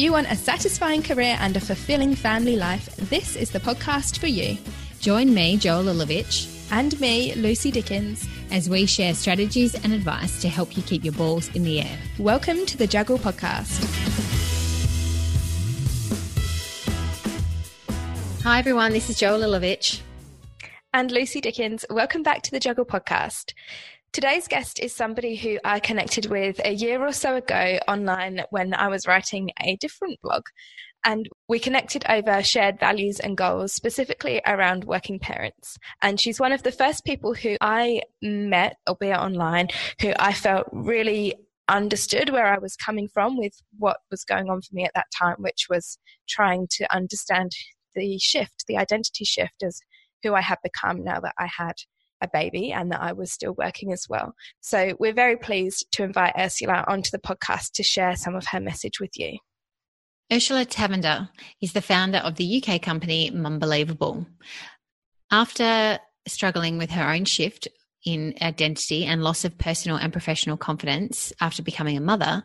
you want a satisfying career and a fulfilling family life, this is the podcast for you. Join me, Joel Lilovich, and me, Lucy Dickens, as we share strategies and advice to help you keep your balls in the air. Welcome to the Juggle Podcast. Hi, everyone. This is Joel Lilovich. And Lucy Dickens. Welcome back to the Juggle Podcast. Today's guest is somebody who I connected with a year or so ago online when I was writing a different blog. And we connected over shared values and goals, specifically around working parents. And she's one of the first people who I met, albeit online, who I felt really understood where I was coming from with what was going on for me at that time, which was trying to understand the shift, the identity shift as who I had become now that I had a baby and that I was still working as well. So we're very pleased to invite Ursula onto the podcast to share some of her message with you. Ursula Tavender is the founder of the UK company Mumbelievable. After struggling with her own shift in identity and loss of personal and professional confidence after becoming a mother,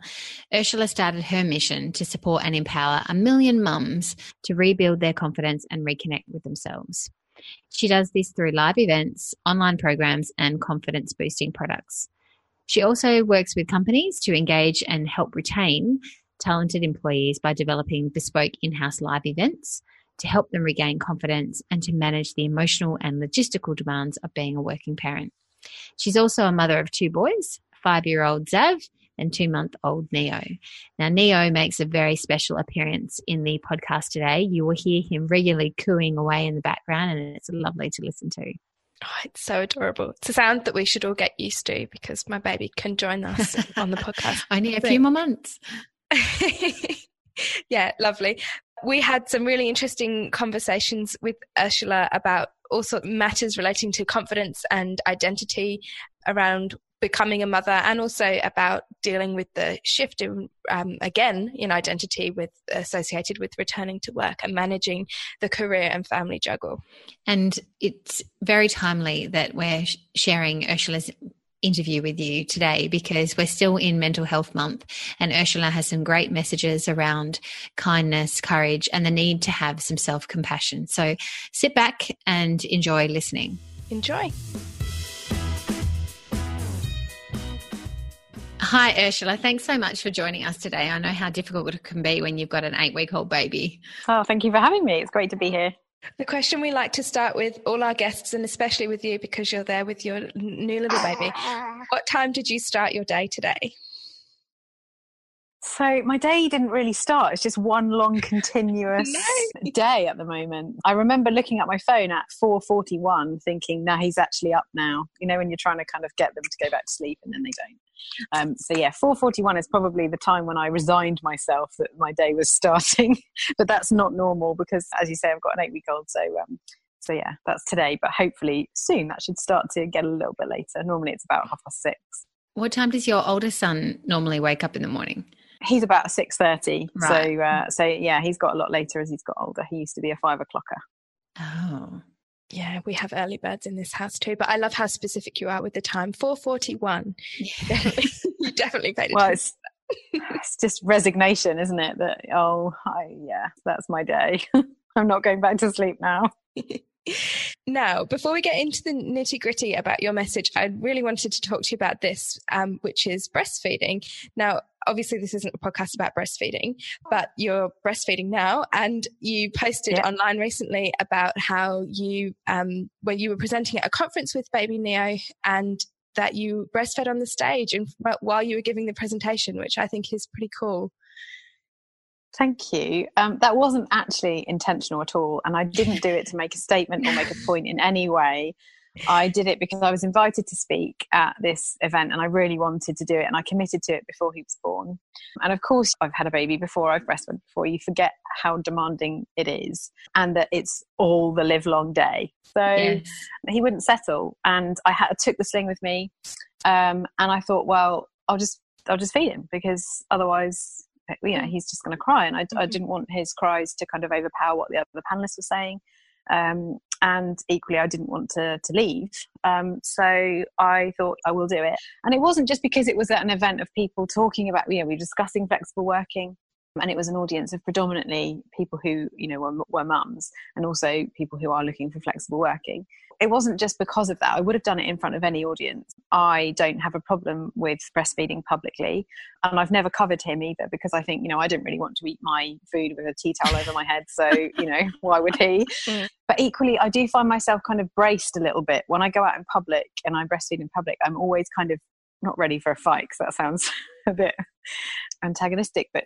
Ursula started her mission to support and empower a million mums to rebuild their confidence and reconnect with themselves. She does this through live events, online programs, and confidence boosting products. She also works with companies to engage and help retain talented employees by developing bespoke in house live events to help them regain confidence and to manage the emotional and logistical demands of being a working parent. She's also a mother of two boys, five year old Zav and two month old Neo. Now, Neo makes a very special appearance in the podcast today. You will hear him regularly cooing away in the background, and it's lovely to listen to. Oh, it's so adorable. It's a sound that we should all get used to because my baby can join us on the podcast. Only a few more months. yeah, lovely. We had some really interesting conversations with Ursula about all sorts of matters relating to confidence and identity around becoming a mother and also about dealing with the shift in, um, again in identity with associated with returning to work and managing the career and family juggle. And it's very timely that we're sharing ursula's interview with you today because we're still in mental health month and ursula has some great messages around kindness courage and the need to have some self-compassion. So sit back and enjoy listening. Enjoy Hi, Ursula. Thanks so much for joining us today. I know how difficult it can be when you've got an eight week old baby. Oh, thank you for having me. It's great to be here. The question we like to start with all our guests, and especially with you because you're there with your new little baby. What time did you start your day today? So my day didn't really start. It's just one long continuous no. day at the moment. I remember looking at my phone at 4:41 thinking, "Now he's actually up now." You know when you're trying to kind of get them to go back to sleep and then they don't. Um, so yeah, 4:41 is probably the time when I resigned myself that my day was starting. but that's not normal because as you say I've got an 8-week-old so um, so yeah, that's today, but hopefully soon that should start to get a little bit later. Normally it's about half past 6. What time does your older son normally wake up in the morning? He's about six thirty. Right. So uh, so yeah, he's got a lot later as he's got older. He used to be a five o'clocker. Oh. Yeah, we have early birds in this house too, but I love how specific you are with the time. Four forty-one. Yeah. you definitely paid attention. Well, it's, it's just resignation, isn't it? That oh, I, yeah, that's my day. I'm not going back to sleep now. Now, before we get into the nitty gritty about your message, I really wanted to talk to you about this, um, which is breastfeeding. Now, obviously, this isn't a podcast about breastfeeding, but you're breastfeeding now, and you posted yeah. online recently about how you, um, when you were presenting at a conference with Baby Neo, and that you breastfed on the stage and while you were giving the presentation, which I think is pretty cool. Thank you. Um, that wasn't actually intentional at all. And I didn't do it to make a statement or make a point in any way. I did it because I was invited to speak at this event and I really wanted to do it and I committed to it before he was born. And of course, I've had a baby before, I've breastfed before. You forget how demanding it is and that it's all the live long day. So yes. he wouldn't settle. And I, had, I took the sling with me um, and I thought, well, I'll just I'll just feed him because otherwise you know he's just going to cry and I, mm-hmm. I, didn't want his cries to kind of overpower what the other panelists were saying um, and equally I didn't want to, to leave um, so I thought I will do it. And it wasn't just because it was at an event of people talking about you know we were discussing flexible working and it was an audience of predominantly people who you know were, were mums and also people who are looking for flexible working it wasn't just because of that. I would have done it in front of any audience. I don't have a problem with breastfeeding publicly and i've never covered him either because i think you know i didn't really want to eat my food with a tea towel over my head so you know why would he? Mm. but equally i do find myself kind of braced a little bit. When i go out in public and i breastfeed in public i'm always kind of not ready for a fight because that sounds a bit antagonistic but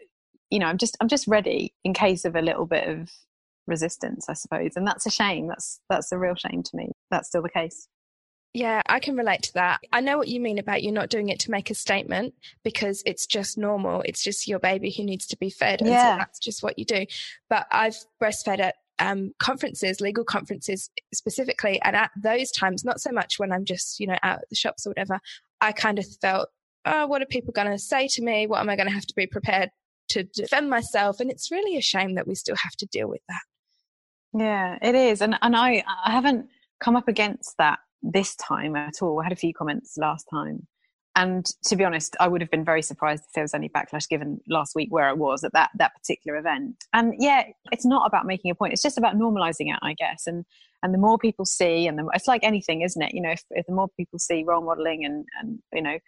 you know i'm just i'm just ready in case of a little bit of resistance i suppose and that's a shame that's that's a real shame to me that's still the case yeah, I can relate to that. I know what you mean about you not doing it to make a statement because it's just normal. It's just your baby who needs to be fed. And yeah. so that's just what you do. But I've breastfed at um, conferences, legal conferences specifically. And at those times, not so much when I'm just, you know, out at the shops or whatever, I kind of felt, oh, what are people going to say to me? What am I going to have to be prepared to defend myself. And it's really a shame that we still have to deal with that. Yeah, it is. And and I I haven't come up against that this time at all. I had a few comments last time. And to be honest, I would have been very surprised if there was any backlash given last week where I was at that that particular event. And yeah, it's not about making a point. It's just about normalizing it, I guess. And and the more people see and the, it's like anything isn't it you know if, if, the more people see role modeling and and you know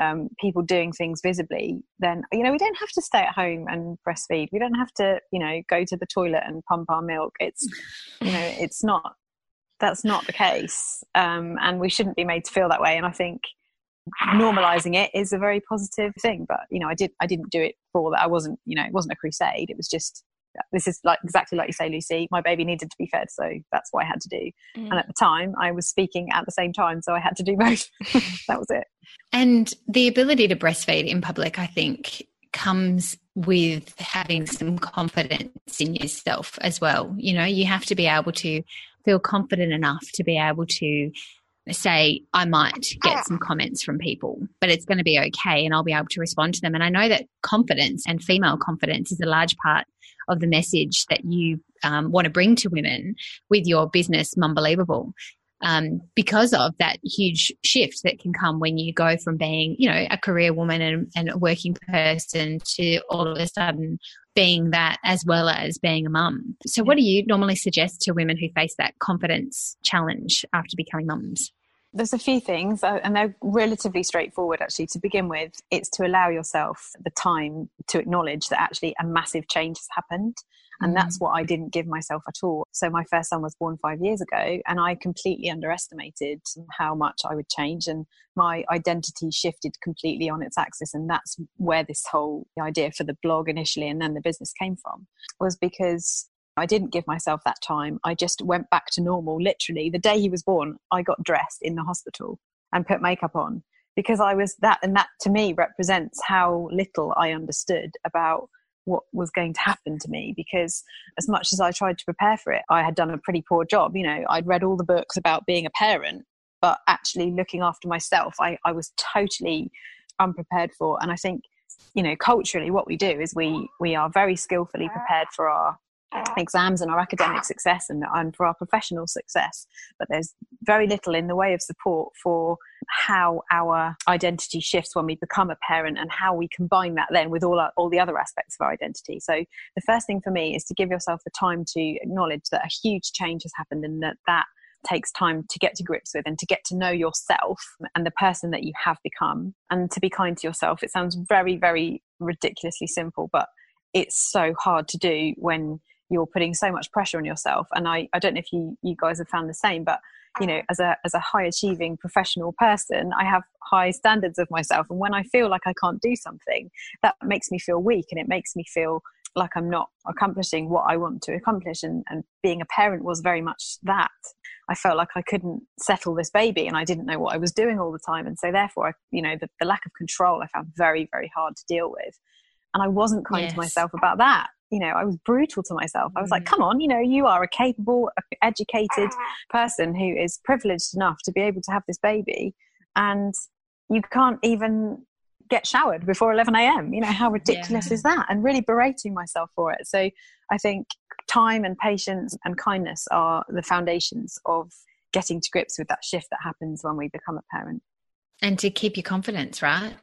um, people doing things visibly then you know we don't have to stay at home and breastfeed we don't have to you know go to the toilet and pump our milk it's you know it's not that's not the case um, and we shouldn't be made to feel that way and i think normalizing it is a very positive thing but you know i did i didn't do it for that. I wasn't you know it wasn't a crusade. It was just this is like exactly like you say lucy my baby needed to be fed so that's what i had to do. Mm. and at the time i was speaking at the same time so i had to do both. That was it. And the ability to breastfeed in public i think comes with having some confidence in yourself as well. You know you have to be able to feel confident enough to be able to say I might get some comments from people, but it's going to be okay and I'll be able to respond to them. And I know that confidence and female confidence is a large part of the message that you um, want to bring to women with your business, Mumbelievable. Um, because of that huge shift that can come when you go from being, you know, a career woman and, and a working person to all of a sudden being that as well as being a mum. So, what do you normally suggest to women who face that confidence challenge after becoming mums? There's a few things, uh, and they're relatively straightforward actually. To begin with, it's to allow yourself the time to acknowledge that actually a massive change has happened. And that's mm. what I didn't give myself at all. So, my first son was born five years ago, and I completely underestimated how much I would change. And my identity shifted completely on its axis. And that's where this whole idea for the blog initially and then the business came from, was because I didn't give myself that time. I just went back to normal. Literally, the day he was born, I got dressed in the hospital and put makeup on because I was that, and that to me represents how little I understood about what was going to happen to me because as much as I tried to prepare for it, I had done a pretty poor job. You know, I'd read all the books about being a parent, but actually looking after myself, I, I was totally unprepared for. And I think, you know, culturally what we do is we we are very skillfully prepared for our exams and our academic success and, and for our professional success. But there's very little in the way of support for how our identity shifts when we become a parent and how we combine that then with all our, all the other aspects of our identity. So the first thing for me is to give yourself the time to acknowledge that a huge change has happened and that that takes time to get to grips with and to get to know yourself and the person that you have become and to be kind to yourself. It sounds very, very ridiculously simple, but it's so hard to do when you're putting so much pressure on yourself and i i don't know if you you guys have found the same but you know uh-huh. as a as a high achieving professional person i have high standards of myself and when i feel like i can't do something that makes me feel weak and it makes me feel like i'm not accomplishing what i want to accomplish and, and being a parent was very much that. I felt like i couldn't settle this baby and i didn't know what i was doing all the time and so therefore I, you know the, the lack of control i found very very hard to deal with. And i wasn't kind yes. to myself about that you know, I was brutal to myself. I was like, mm. come on, you know, you are a capable, educated person who is privileged enough to be able to have this baby, and you can't even get showered before 11 a.m. You know, how ridiculous yeah. is that? And really berating myself for it. So I think time and patience and kindness are the foundations of getting to grips with that shift that happens when we become a parent. And to keep your confidence, right?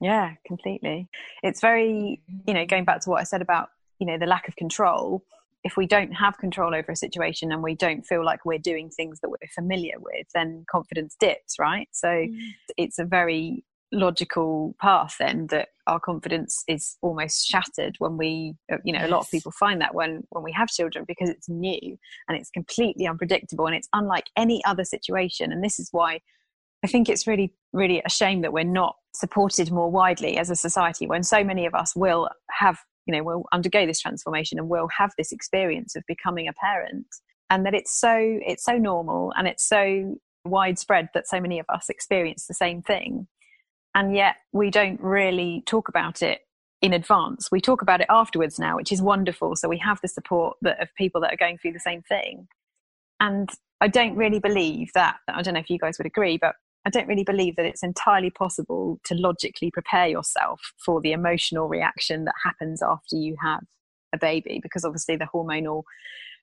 Yeah, completely. It's very, you know, going back to what I said about, you know, the lack of control. If we don't have control over a situation and we don't feel like we're doing things that we're familiar with, then confidence dips, right? So mm. it's a very logical path then that our confidence is almost shattered when we uh, you know yes. a lot of people find that when when we have children because it's new and it's completely unpredictable and it's unlike any other situation and this is why I think it's really, really a shame that we're not supported more widely as a society when so many of us will have, you know, will undergo this transformation and will have this experience of becoming a parent. And that it's so it's so normal and it's so widespread that so many of us experience the same thing. And yet we don't really talk about it in advance. We talk about it afterwards now, which is wonderful. So we have the support that, of people that are going through the same thing. And I don't really believe that, I don't know if you guys would agree, but I don't really believe that it's entirely possible to logically prepare yourself for the emotional reaction that happens after you have a baby, because obviously the hormonal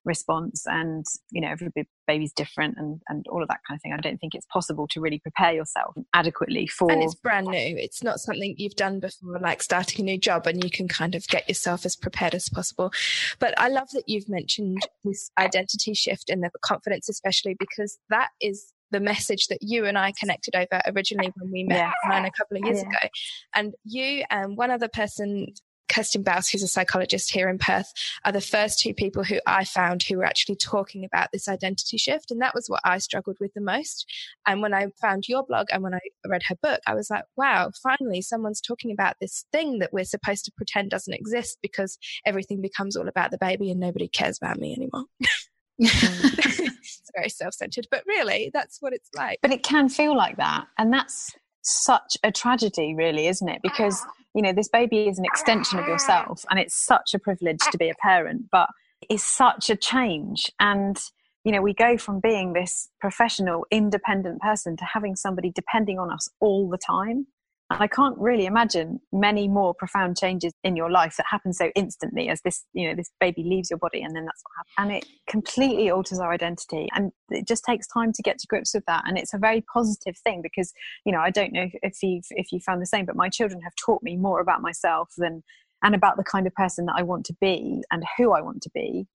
response and you know every baby's different and and all of that kind of thing. I don't think it's possible to really prepare yourself adequately for and it's brand new. It's not something you've done before like starting a new job and you can kind of get yourself as prepared as possible. But i love that you've mentioned this identity shift and the confidence especially because that is the message that you and I connected over originally when we met yeah. a couple of years yeah. ago. And you and one other person, Kirsten Baus, who's a psychologist here in Perth, are the first two people who I found who were actually talking about this identity shift. And that was what I struggled with the most. And when I found your blog and when I read her book, I was like, wow, finally someone's talking about this thing that we're supposed to pretend doesn't exist because everything becomes all about the baby and nobody cares about me anymore. Um, it's very self-centered but really that's what it's like. But it can feel like that and that's such a tragedy really isn't it? Because you know this baby is an extension of yourself and it's such a privilege to be a parent but it's such a change. And you know we go from being this professional independent person to having somebody depending on us all the time and I can't really imagine many more profound changes in your life that happen so instantly as this, you know, this baby leaves your body and then that's what happens. And it completely alters our identity. And it just takes time to get to grips with that. And it's a very positive thing because, you know, I don't know if you've if you found the same, but my children have taught me more about myself than and about the kind of person that I want to be and who I want to be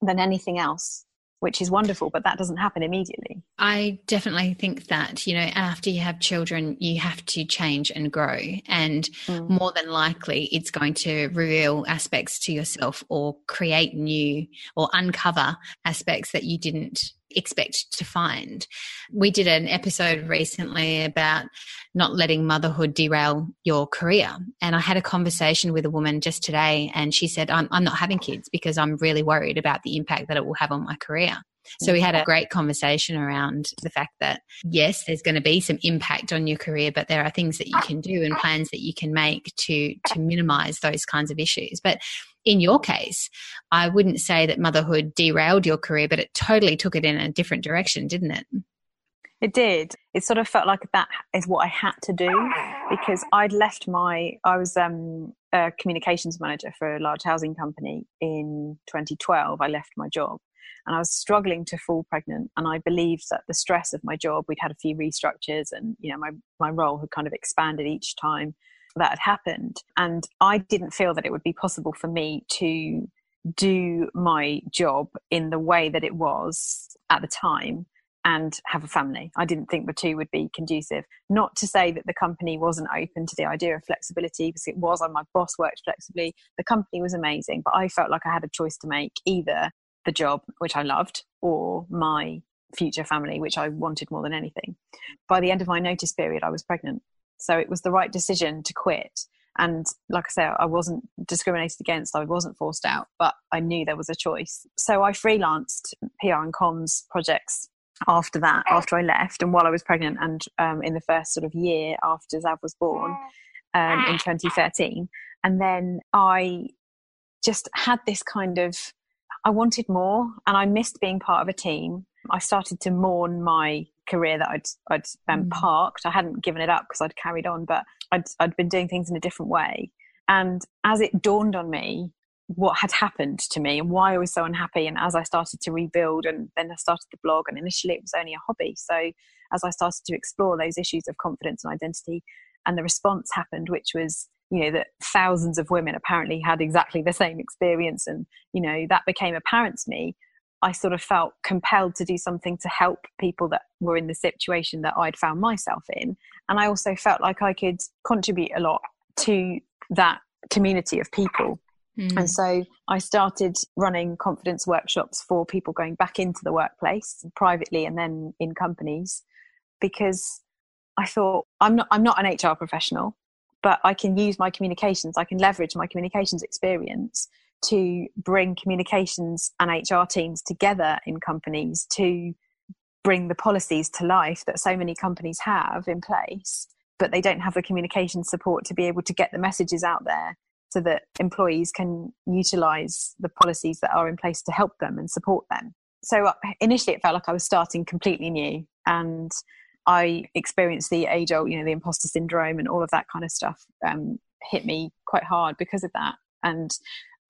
than anything else which is wonderful, but that doesn't happen immediately. I definitely think that, you know, after you have children, you have to change and grow. And mm. more than likely, it's going to reveal aspects to yourself or create new or uncover aspects that you didn't expect to find. We did an episode recently about not letting motherhood derail your career. And I had a conversation with a woman just today, and she said, I'm, I'm not having kids because I'm really worried about the impact that it will have on my career. So we had a great conversation around the fact that yes, there's going to be some impact on your career, but there are things that you can do and plans that you can make to to minimize those kinds of issues. But in your case, I wouldn't say that motherhood derailed your career, but it totally took it in a different direction, didn't it? It did. It sort of felt like that is what I had to do because I'd left my, I was um, a communications manager for a large housing company in 2012. I left my job and I was struggling to fall pregnant. And I believed that the stress of my job, we'd had a few restructures and, you know, my, my role had kind of expanded each time that had happened. And I didn't feel that it would be possible for me to do my job in the way that it was at the time and have a family. I didn't think the two would be conducive. Not to say that the company wasn't open to the idea of flexibility, because it was, and my boss worked flexibly. The company was amazing, but I felt like I had a choice to make either the job, which I loved, or my future family, which I wanted more than anything. By the end of my notice period, I was pregnant. So it was the right decision to quit. And like I said, I wasn't discriminated against, I wasn't forced out, but I knew there was a choice. So I freelanced PR and comms projects after that, after I left, and while I was pregnant, and um, in the first sort of year after Zav was born um, in 2013. And then I just had this kind of, I wanted more, and I missed being part of a team. I started to mourn my career that I'd I'd um, mm. parked. I hadn't given it up because I'd carried on, but I'd I'd been doing things in a different way. And as it dawned on me what had happened to me and why I was so unhappy, and as I started to rebuild, and then I started the blog, and initially it was only a hobby. So as I started to explore those issues of confidence and identity, and the response happened, which was you know that thousands of women apparently had exactly the same experience and you know that became apparent to me i sort of felt compelled to do something to help people that were in the situation that i'd found myself in and i also felt like i could contribute a lot to that community of people mm. and so i started running confidence workshops for people going back into the workplace privately and then in companies because i thought i'm not i'm not an hr professional but I can use my communications, I can leverage my communications experience to bring communications and HR teams together in companies to bring the policies to life that so many companies have in place, but they don't have the communication support to be able to get the messages out there so that employees can utilize the policies that are in place to help them and support them. So uh, initially, it felt like I was starting completely new and I experienced the age old, you know, the imposter syndrome and all of that kind of stuff um, hit me quite hard because of that. And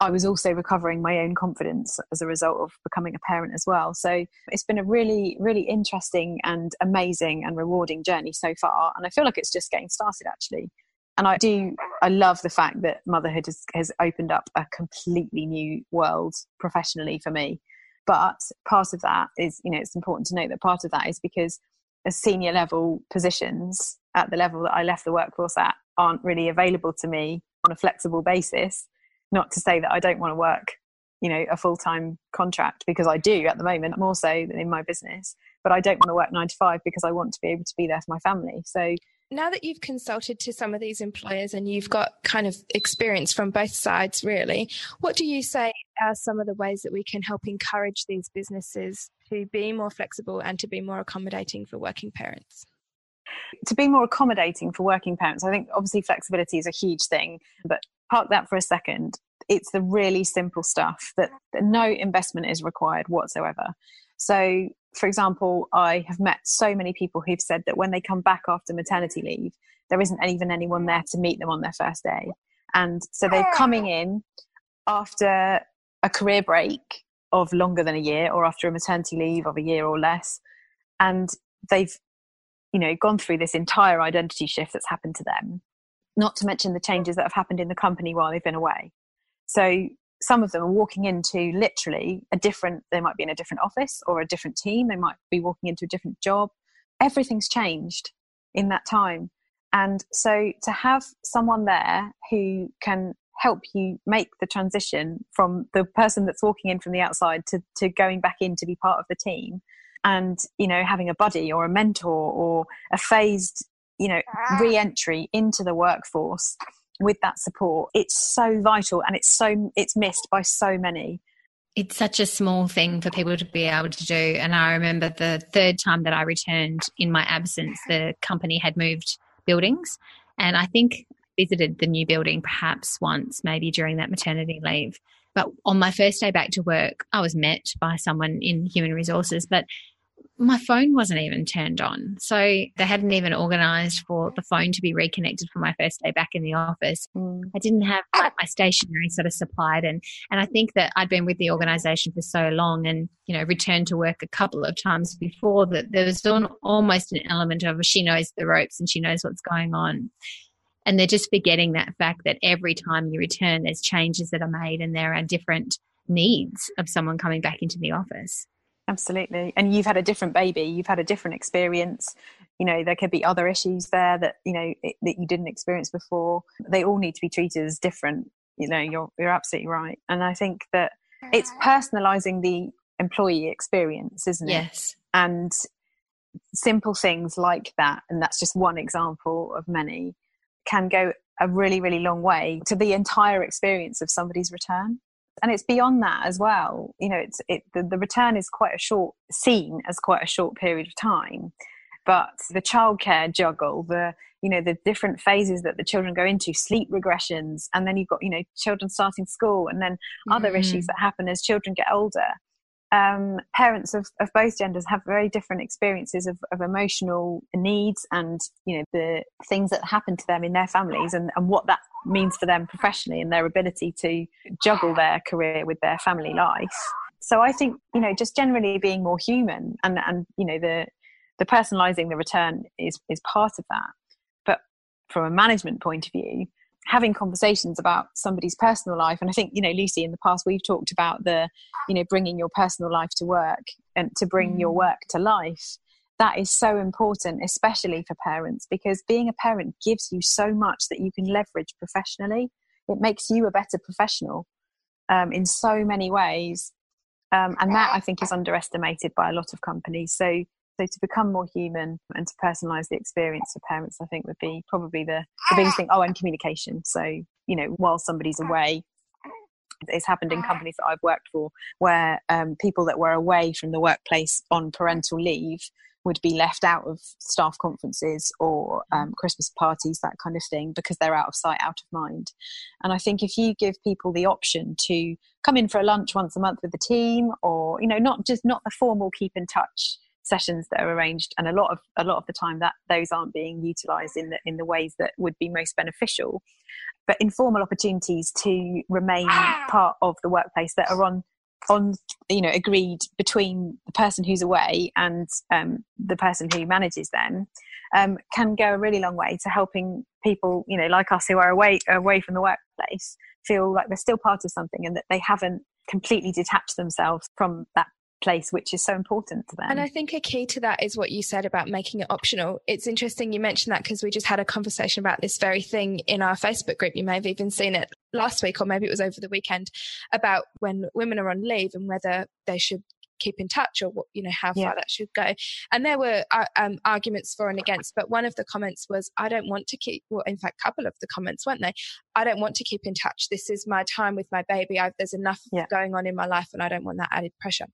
I was also recovering my own confidence as a result of becoming a parent as well. So it's been a really, really interesting and amazing and rewarding journey so far. And I feel like it's just getting started actually. And I do, I love the fact that motherhood has, has opened up a completely new world professionally for me. But part of that is, you know, it's important to note that part of that is because as senior level positions at the level that I left the workforce at aren't really available to me on a flexible basis. Not to say that I don't want to work, you know, a full time contract because I do at the moment, more so than in my business. But I don't want to work nine to five because I want to be able to be there for my family. So now that you've consulted to some of these employers and you've got kind of experience from both sides, really, what do you say are some of the ways that we can help encourage these businesses to be more flexible and to be more accommodating for working parents? To be more accommodating for working parents, I think obviously flexibility is a huge thing, but park that for a second. It's the really simple stuff that no investment is required whatsoever. So, for example, I have met so many people who've said that when they come back after maternity leave, there isn't even anyone there to meet them on their first day. And so they're coming in after a career break of longer than a year or after a maternity leave of a year or less. And they've, you know, gone through this entire identity shift that's happened to them, not to mention the changes that have happened in the company while they've been away. So some of them are walking into literally a different they might be in a different office or a different team they might be walking into a different job everything's changed in that time and so to have someone there who can help you make the transition from the person that's walking in from the outside to, to going back in to be part of the team and you know having a buddy or a mentor or a phased you know ah. re-entry into the workforce with that support it's so vital and it's so it's missed by so many. It's such a small thing for people to be able to do. And i remember the third time that i returned in my absence the company had moved buildings. And i think visited the new building perhaps once maybe during that maternity leave. But on my first day back to work i was met by someone in human resources. But my phone wasn't even turned on. So they hadn't even organized for the phone to be reconnected for my first day back in the office. Mm. I didn't have like my stationery sort of supplied and and I think that I'd been with the organization for so long and you know returned to work a couple of times before that there was almost an element of she knows the ropes and she knows what's going on. And they're just forgetting that fact that every time you return there's changes that are made and there are different needs of someone coming back into the office absolutely. And you've had a different baby. You've had a different experience. You know there could be other issues there that you know it, that you didn't experience before. They all need to be treated as different. You know you're you're absolutely right. And i think that it's personalizing the employee experience isn't it? Yes. And simple things like that and that's just one example of many can go a really really long way to the entire experience of somebody's return and it's beyond that as well. You know it's it the, the return is quite a short seen as quite a short period of time. But the childcare juggle the you know the different phases that the children go into sleep regressions and then you've got you know children starting school and then other mm-hmm. issues that happen as children get older. Um, parents of, of both genders have very different experiences of, of emotional needs and you know the things that happen to them in their families and, and what that means for them professionally and their ability to juggle their career with their family life. So i think you know just generally being more human and and you know the the personalizing the return is is part of that. But from a management point of view, having conversations about somebody's personal life and i think you know lucy in the past we've talked about the you know bringing your personal life to work and to bring your mm. work to life that is so important especially for parents because being a parent gives you so much that you can leverage professionally it makes you a better professional um, in so many ways um, and that i think is underestimated by a lot of companies so so to become more human and to personalize the experience for parents, I think would be probably the, the biggest thing. Oh, and communication. So, you know, while somebody's away, it's happened in companies that I've worked for where um, people that were away from the workplace on parental leave would be left out of staff conferences or um, Christmas parties, that kind of thing, because they're out of sight, out of mind. And I think if you give people the option to come in for a lunch once a month with the team, or you know, not just not the formal keep in touch sessions that are arranged and a lot of a lot of the time that those aren't being utilized in the in the ways that would be most beneficial but informal opportunities to remain part of the workplace that are on on you know agreed between the person who's away and um, the person who manages them um, can go a really long way to helping people you know like us who are away away from the workplace feel like they're still part of something and that they haven't completely detached themselves from that place which is so important to them. And I think a key to that is what you said about making it optional. It's interesting you mentioned that because we just had a conversation about this very thing in our Facebook group. You may have even seen it last week or maybe it was over the weekend about when women are on leave and whether they should keep in touch or what you know how far yeah. that should go. And there were uh, um, arguments for and against but one of the comments was i don't want to keep well in fact a couple of the comments weren't they? I don't want to keep in touch. This is my time with my baby. I've, there's enough yeah. going on in my life and i don't want that added pressure.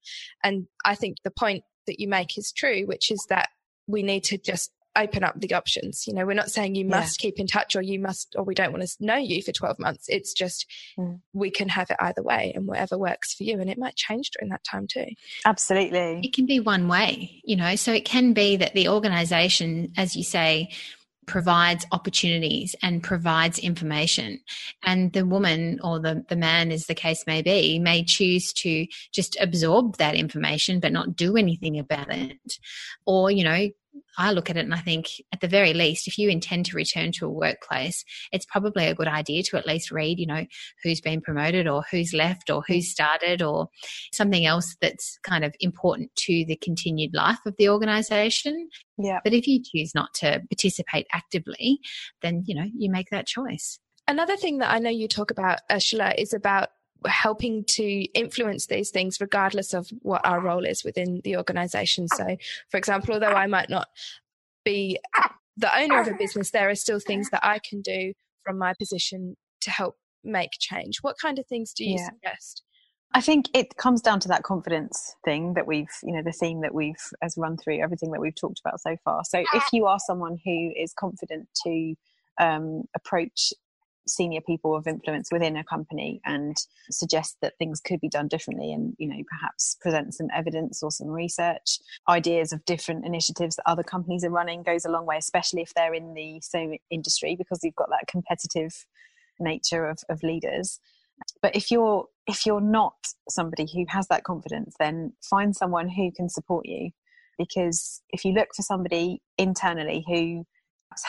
And i think the point that you make is true which is that we need to just open up the options. You know, we're not saying you must yeah. keep in touch or you must, or we don't want to know you for 12 months. It's just mm. we can have it either way and whatever works for you. And it might change during that time too. Absolutely. It can be one way, you know, so it can be that the organization, as you say, provides opportunities and provides information. And the woman or the, the man, as the case may be, may choose to just absorb that information but not do anything about it. Or, you know, I look at it and I think, at the very least, if you intend to return to a workplace, it's probably a good idea to at least read, you know, who's been promoted or who's left or who's started or something else that's kind of important to the continued life of the organization. Yeah. But if you choose not to participate actively, then, you know, you make that choice. Another thing that I know you talk about, Ursula, is about helping to influence these things regardless of what our role is within the organization. So, for example, although I might not be the owner of a business, there are still things that I can do from my position to help make change. What kind of things do you yeah. suggest? I think it comes down to that confidence thing that we've, you know, the theme that we've as run through everything that we've talked about so far. So if you are someone who is confident to um, approach senior people of influence within a company and suggest that things could be done differently and you know perhaps present some evidence or some research. Ideas of different initiatives that other companies are running goes a long way especially if they're in the same industry because you've got that competitive nature of, of leaders. But if you're if you're not somebody who has that confidence then find someone who can support you. Because if you look for somebody internally who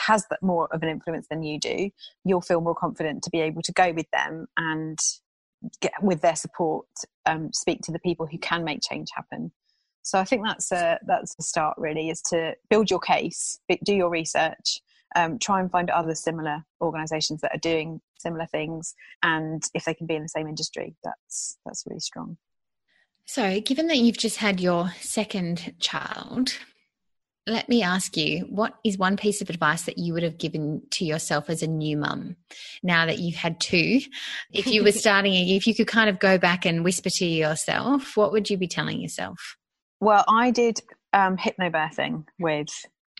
has that more of an influence than you do, you'll feel more confident to be able to go with them and get with their support, um, speak to the people who can make change happen. So I think that's a, that's the start really is to build your case, do your research, um, try and find other similar organisations that are doing similar things, and if they can be in the same industry, that's that's really strong. So, given that you've just had your second child, let me ask you what is one piece of advice that you would have given to yourself as a new mum now that you've had two if you were starting if you could kind of go back and whisper to yourself what would you be telling yourself well i did um, hypnobirthing with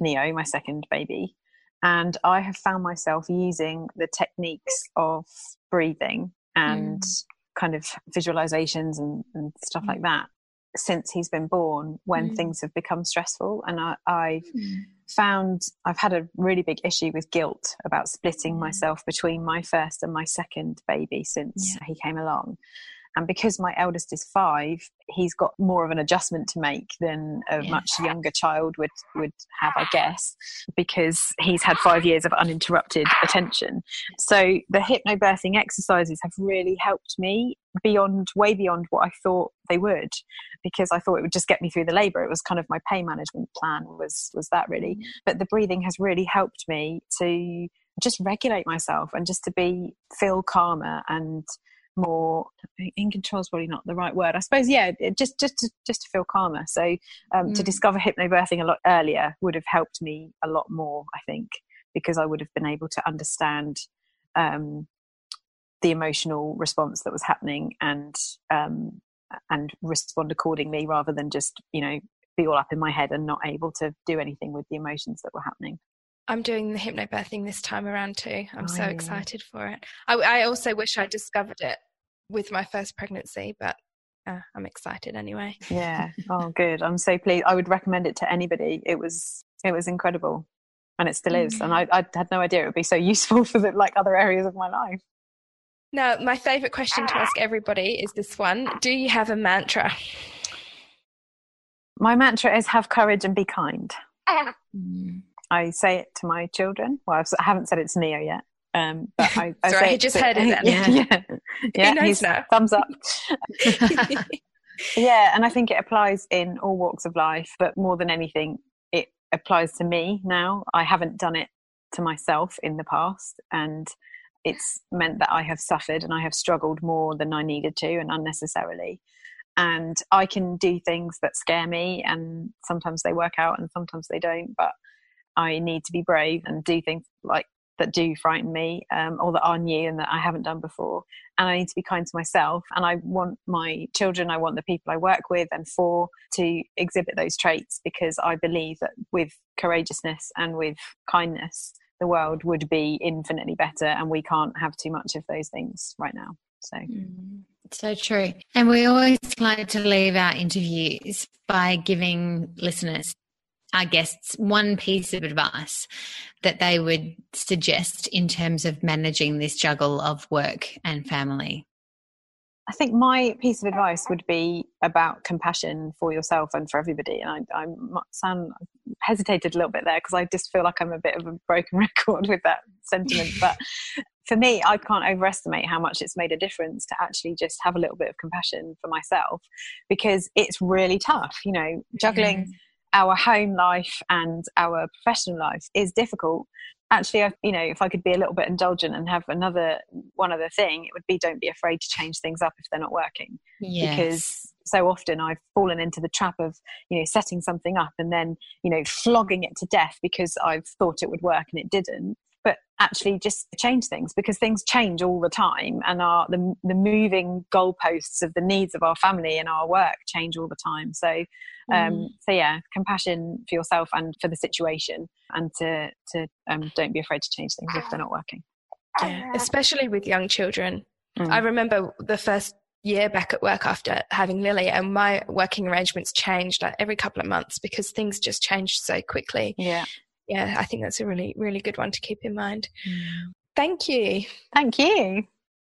neo my second baby and i have found myself using the techniques of breathing and mm. kind of visualizations and, and stuff mm. like that since he's been born when mm. things have become stressful. And I, have mm. found I've had a really big issue with guilt about splitting mm. myself between my first and my second baby since yeah. he came along. And because my eldest is five, he's got more of an adjustment to make than a much younger child would, would have, I guess, because he's had five years of uninterrupted attention. So the hypnobirthing exercises have really helped me beyond, way beyond what I thought they would, because I thought it would just get me through the labour. It was kind of my pain management plan was was that really. Mm. But the breathing has really helped me to just regulate myself and just to be feel calmer and more in control is probably not the right word i suppose yeah just just to, just to feel calmer so um, mm. to discover hypnobirthing a lot earlier would have helped me a lot more i think because i would have been able to understand um, the emotional response that was happening and um, and respond accordingly rather than just you know be all up in my head and not able to do anything with the emotions that were happening I'm doing the hypnobirthing this time around too. I'm oh, so excited for it. I, I, also wish I discovered it with my first pregnancy, but uh, I'm excited anyway. Yeah. Oh, good. I'm so pleased. I would recommend it to anybody. It was it was incredible, and it still is. Mm-hmm. And I, I had no idea it would be so useful for the, like other areas of my life. Now, my favorite question to ask everybody is this one: Do you have a mantra? My mantra is have courage and be kind. Mm. I say it to my children. Well, I haven't said it to Neo yet. Um, but I, I he just to, heard it then. Yeah, yeah, yeah he he's now. thumbs up. yeah, and I think it applies in all walks of life, but more than anything, it applies to me now. I haven't done it to myself in the past, and it's meant that I have suffered and I have struggled more than I needed to and unnecessarily. And I can do things that scare me, and sometimes they work out and sometimes they don't. But I need to be brave and do things like that do frighten me um, or that are new and that I haven't done before. And I need to be kind to myself. And I want my children, I want the people I work with and for to exhibit those traits because I believe that with courageousness and with kindness, the world would be infinitely better. And we can't have too much of those things right now. So. Mm. So true. And we always like to leave our interviews by giving listeners our guests one piece of advice that they would suggest in terms of managing this juggle of work and family? I think my piece of advice would be about compassion for yourself and for everybody. And I, I sound hesitated a little bit there because I just feel like I'm a bit of a broken record with that sentiment. but for me, I can't overestimate how much it's made a difference to actually just have a little bit of compassion for myself because it's really tough. You know, juggling. Mm our home life and our professional life is difficult. Actually I, you know if i could be a little bit indulgent and have another one other thing it would be don't be afraid to change things up if they're not working. Yes. because so often i've fallen into the trap of you know setting something up and then you know flogging it to death because i've thought it would work and it didn't but actually just change things because things change all the time and our the, the moving goalposts of the needs of our family and our work change all the time so um, mm. So yeah, compassion for yourself and for the situation, and to to um, don't be afraid to change things if they're not working. Yeah, especially with young children. Mm. I remember the first year back at work after having Lily, and my working arrangements changed like every couple of months because things just changed so quickly. Yeah, yeah, I think that's a really really good one to keep in mind. Mm. Thank you. Thank you.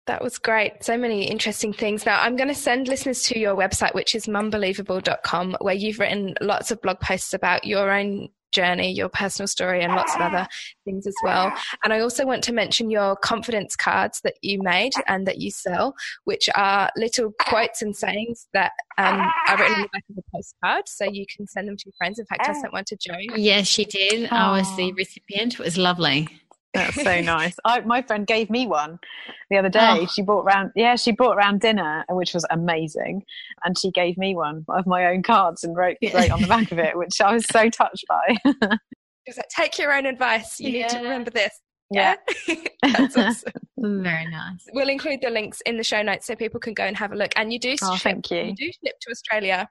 That was great. So many interesting things. Now, I'm going to send listeners to your website, which is mumbelievable.com, where you've written lots of blog posts about your own journey, your personal story, and lots of other things as well. And I also want to mention your confidence cards that you made and that you sell, which are little quotes and sayings that um, are written on the back of a postcard. So you can send them to your friends. In fact, I sent one to Joe. Yes, she did. Aww. I was the recipient. It was lovely. That's so nice. I, my friend gave me one the other day. Oh. She brought round, yeah, she brought round dinner, which was amazing, and she gave me one of my own cards and wrote wrote on the back of it, which I was so touched by. She was like, "Take your own advice. You yeah. need to remember this." Yeah, that's awesome. Very nice. We'll include the links in the show notes so people can go and have a look. And you do, oh, ship, thank you. You do ship to Australia,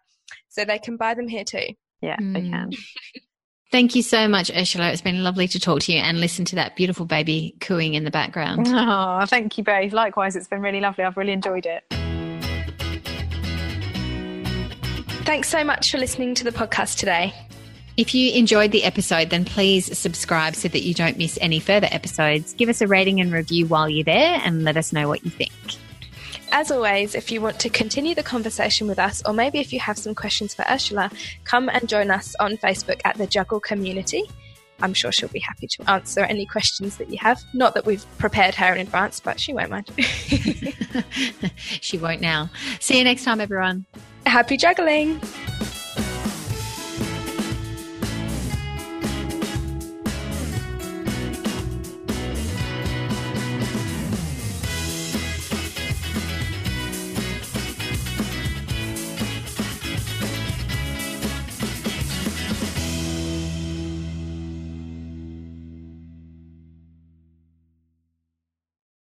so they can buy them here too. Yeah, mm. they can. Thank you so much, Ursula. It's been lovely to talk to you and listen to that beautiful baby cooing in the background. Oh, thank you both. Likewise, it's been really lovely. I've really enjoyed it. Thanks so much for listening to the podcast today. If you enjoyed the episode, then please subscribe so that you don't miss any further episodes. Give us a rating and review while you're there and let us know what you think. As always, if you want to continue the conversation with us, or maybe if you have some questions for Ursula, come and join us on Facebook at the Juggle Community. I'm sure she'll be happy to answer any questions that you have. Not that we've prepared her in advance, but she won't mind. she won't now. See you next time, everyone. Happy juggling!